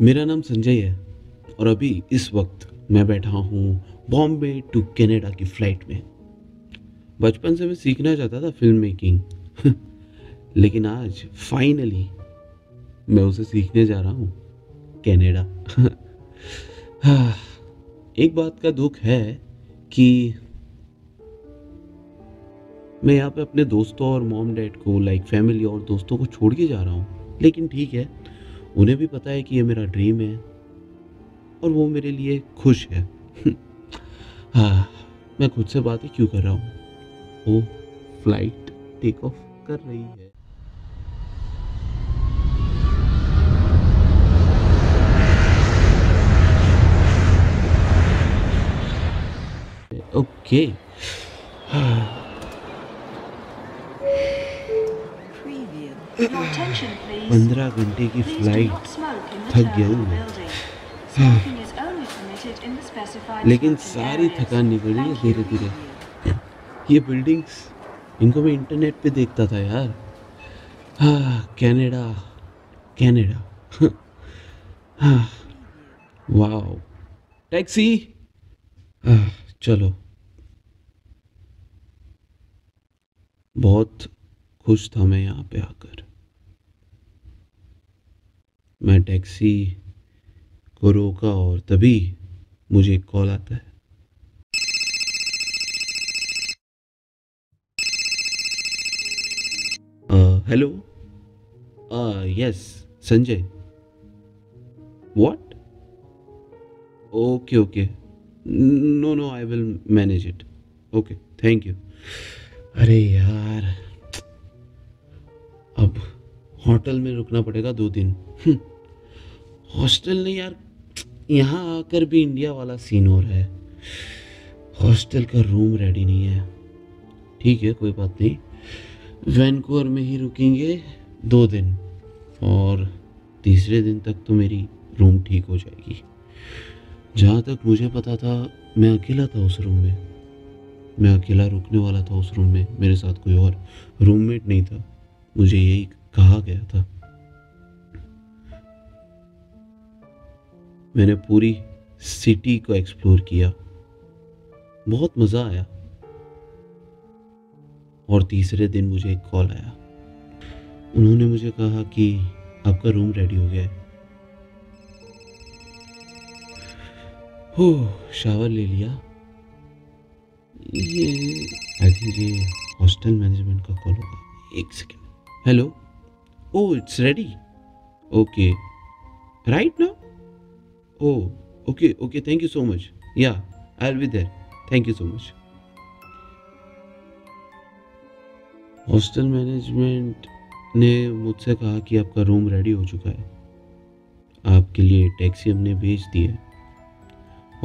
मेरा नाम संजय है और अभी इस वक्त मैं बैठा हूँ बॉम्बे टू कनाडा की फ़्लाइट में। बचपन से मैं सीखना चाहता था फ़िल्म मेकिंग लेकिन आज फाइनली मैं उसे सीखने जा रहा हूँ, कनाडा। एक बात का दुख है कि मैं यहाँ पे अपने दोस्तों और मॉम डैड को लाइक फैमिली और दोस्तों को छोड़ के जा रहा हूँ। लेकिन ठीक है उन्हें भी पता है कि ये मेरा ड्रीम है और वो मेरे लिए खुश है। हाँ मैं खुद से बातें क्यों कर रहा हूँ? वो फ़्लाइट टेक ऑफ़ कर रही है। ओके पंद्रह घंटे की फ़्लाइट थक गया हूँ मैं। लेकिन सारी थकान निकल रही है धीरे धीरे ये बिल्डिंग्स इनको मैं इंटरनेट पे देखता था यार। हाँ कनाडा कनाडा हाँ वाह टैक्सी हाँ, चलो। बहुत खुश था मैं यहाँ पे आकर। मैं टैक्सी को रोका और तभी मुझे एक कॉल आता है। Hello? Yes, Sanjay. What okay okay no no I will manage it okay thank you अरे यार। अब होटल में रुकना पड़ेगा दो दिन। हॉस्टल नहीं यार, यहाँ आकर भी इंडिया वाला सीन हो रहा है। हॉस्टल का रूम रेडी नहीं है। ठीक है, कोई बात नहीं। वैनकूवर में ही रुकेंगे दो दिन और तीसरे दिन तक तो मेरी रूम ठीक हो जाएगी। जहाँ तक मुझे पता था, मैं अकेला था उस रूम में। मैं अकेला रुकने वाला था उस रूम में। मेरे साथ कोई और रूममेट नहीं था। मुझे यही कहा गया था। मैंने पूरी सिटी को एक्सप्लोर किया। बहुत मज़ा आया। और तीसरे दिन मुझे एक कॉल आया। उन्होंने मुझे कहा कि आपका रूम रेडी हो गया है। हो शावर ले लिया। ये आई थिंक ये हॉस्टल मैनेजमेंट का कॉल होगा। एक second. Hello oh it's ready okay right now Oh, okay, okay. Thank you so much. Yeah, I'll be there. Thank you so much. Hostel management ने मुझसे कहा कि आपका रूम रेडी हो चुका है आपके लिए टैक्सी हमने भेज दी है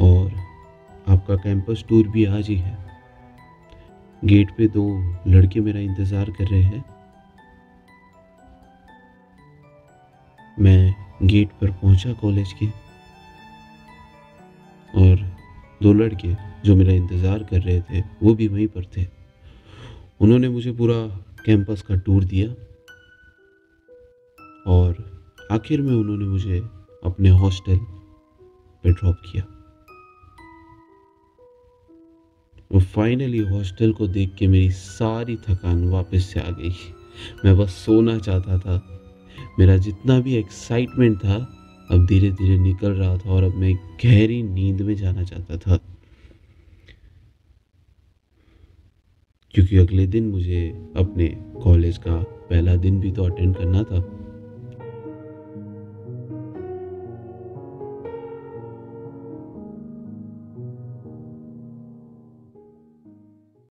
और आपका कैंपस टूर भी आज ही है गेट पे दो लड़के मेरा इंतज़ार कर रहे हैं मैं गेट पर पहुँचा कॉलेज के। और दो लड़के जो मेरा इंतज़ार कर रहे थे, वो भी वहीं पर थे। उन्होंने मुझे पूरा कैंपस का टूर दिया। और आखिर में उन्होंने मुझे अपने हॉस्टल पे ड्रॉप किया। वो फाइनली हॉस्टल को देख के मेरी सारी थकान वापस से आ गई। मैं बस सोना चाहता था मेरा जितना भी एक्साइटमेंट था, अब धीरे धीरे निकल रहा था और अब मैं गहरी नींद में जाना चाहता था। क्योंकि अगले दिन मुझे अपने कॉलेज का पहला दिन भी तो अटेंड करना था।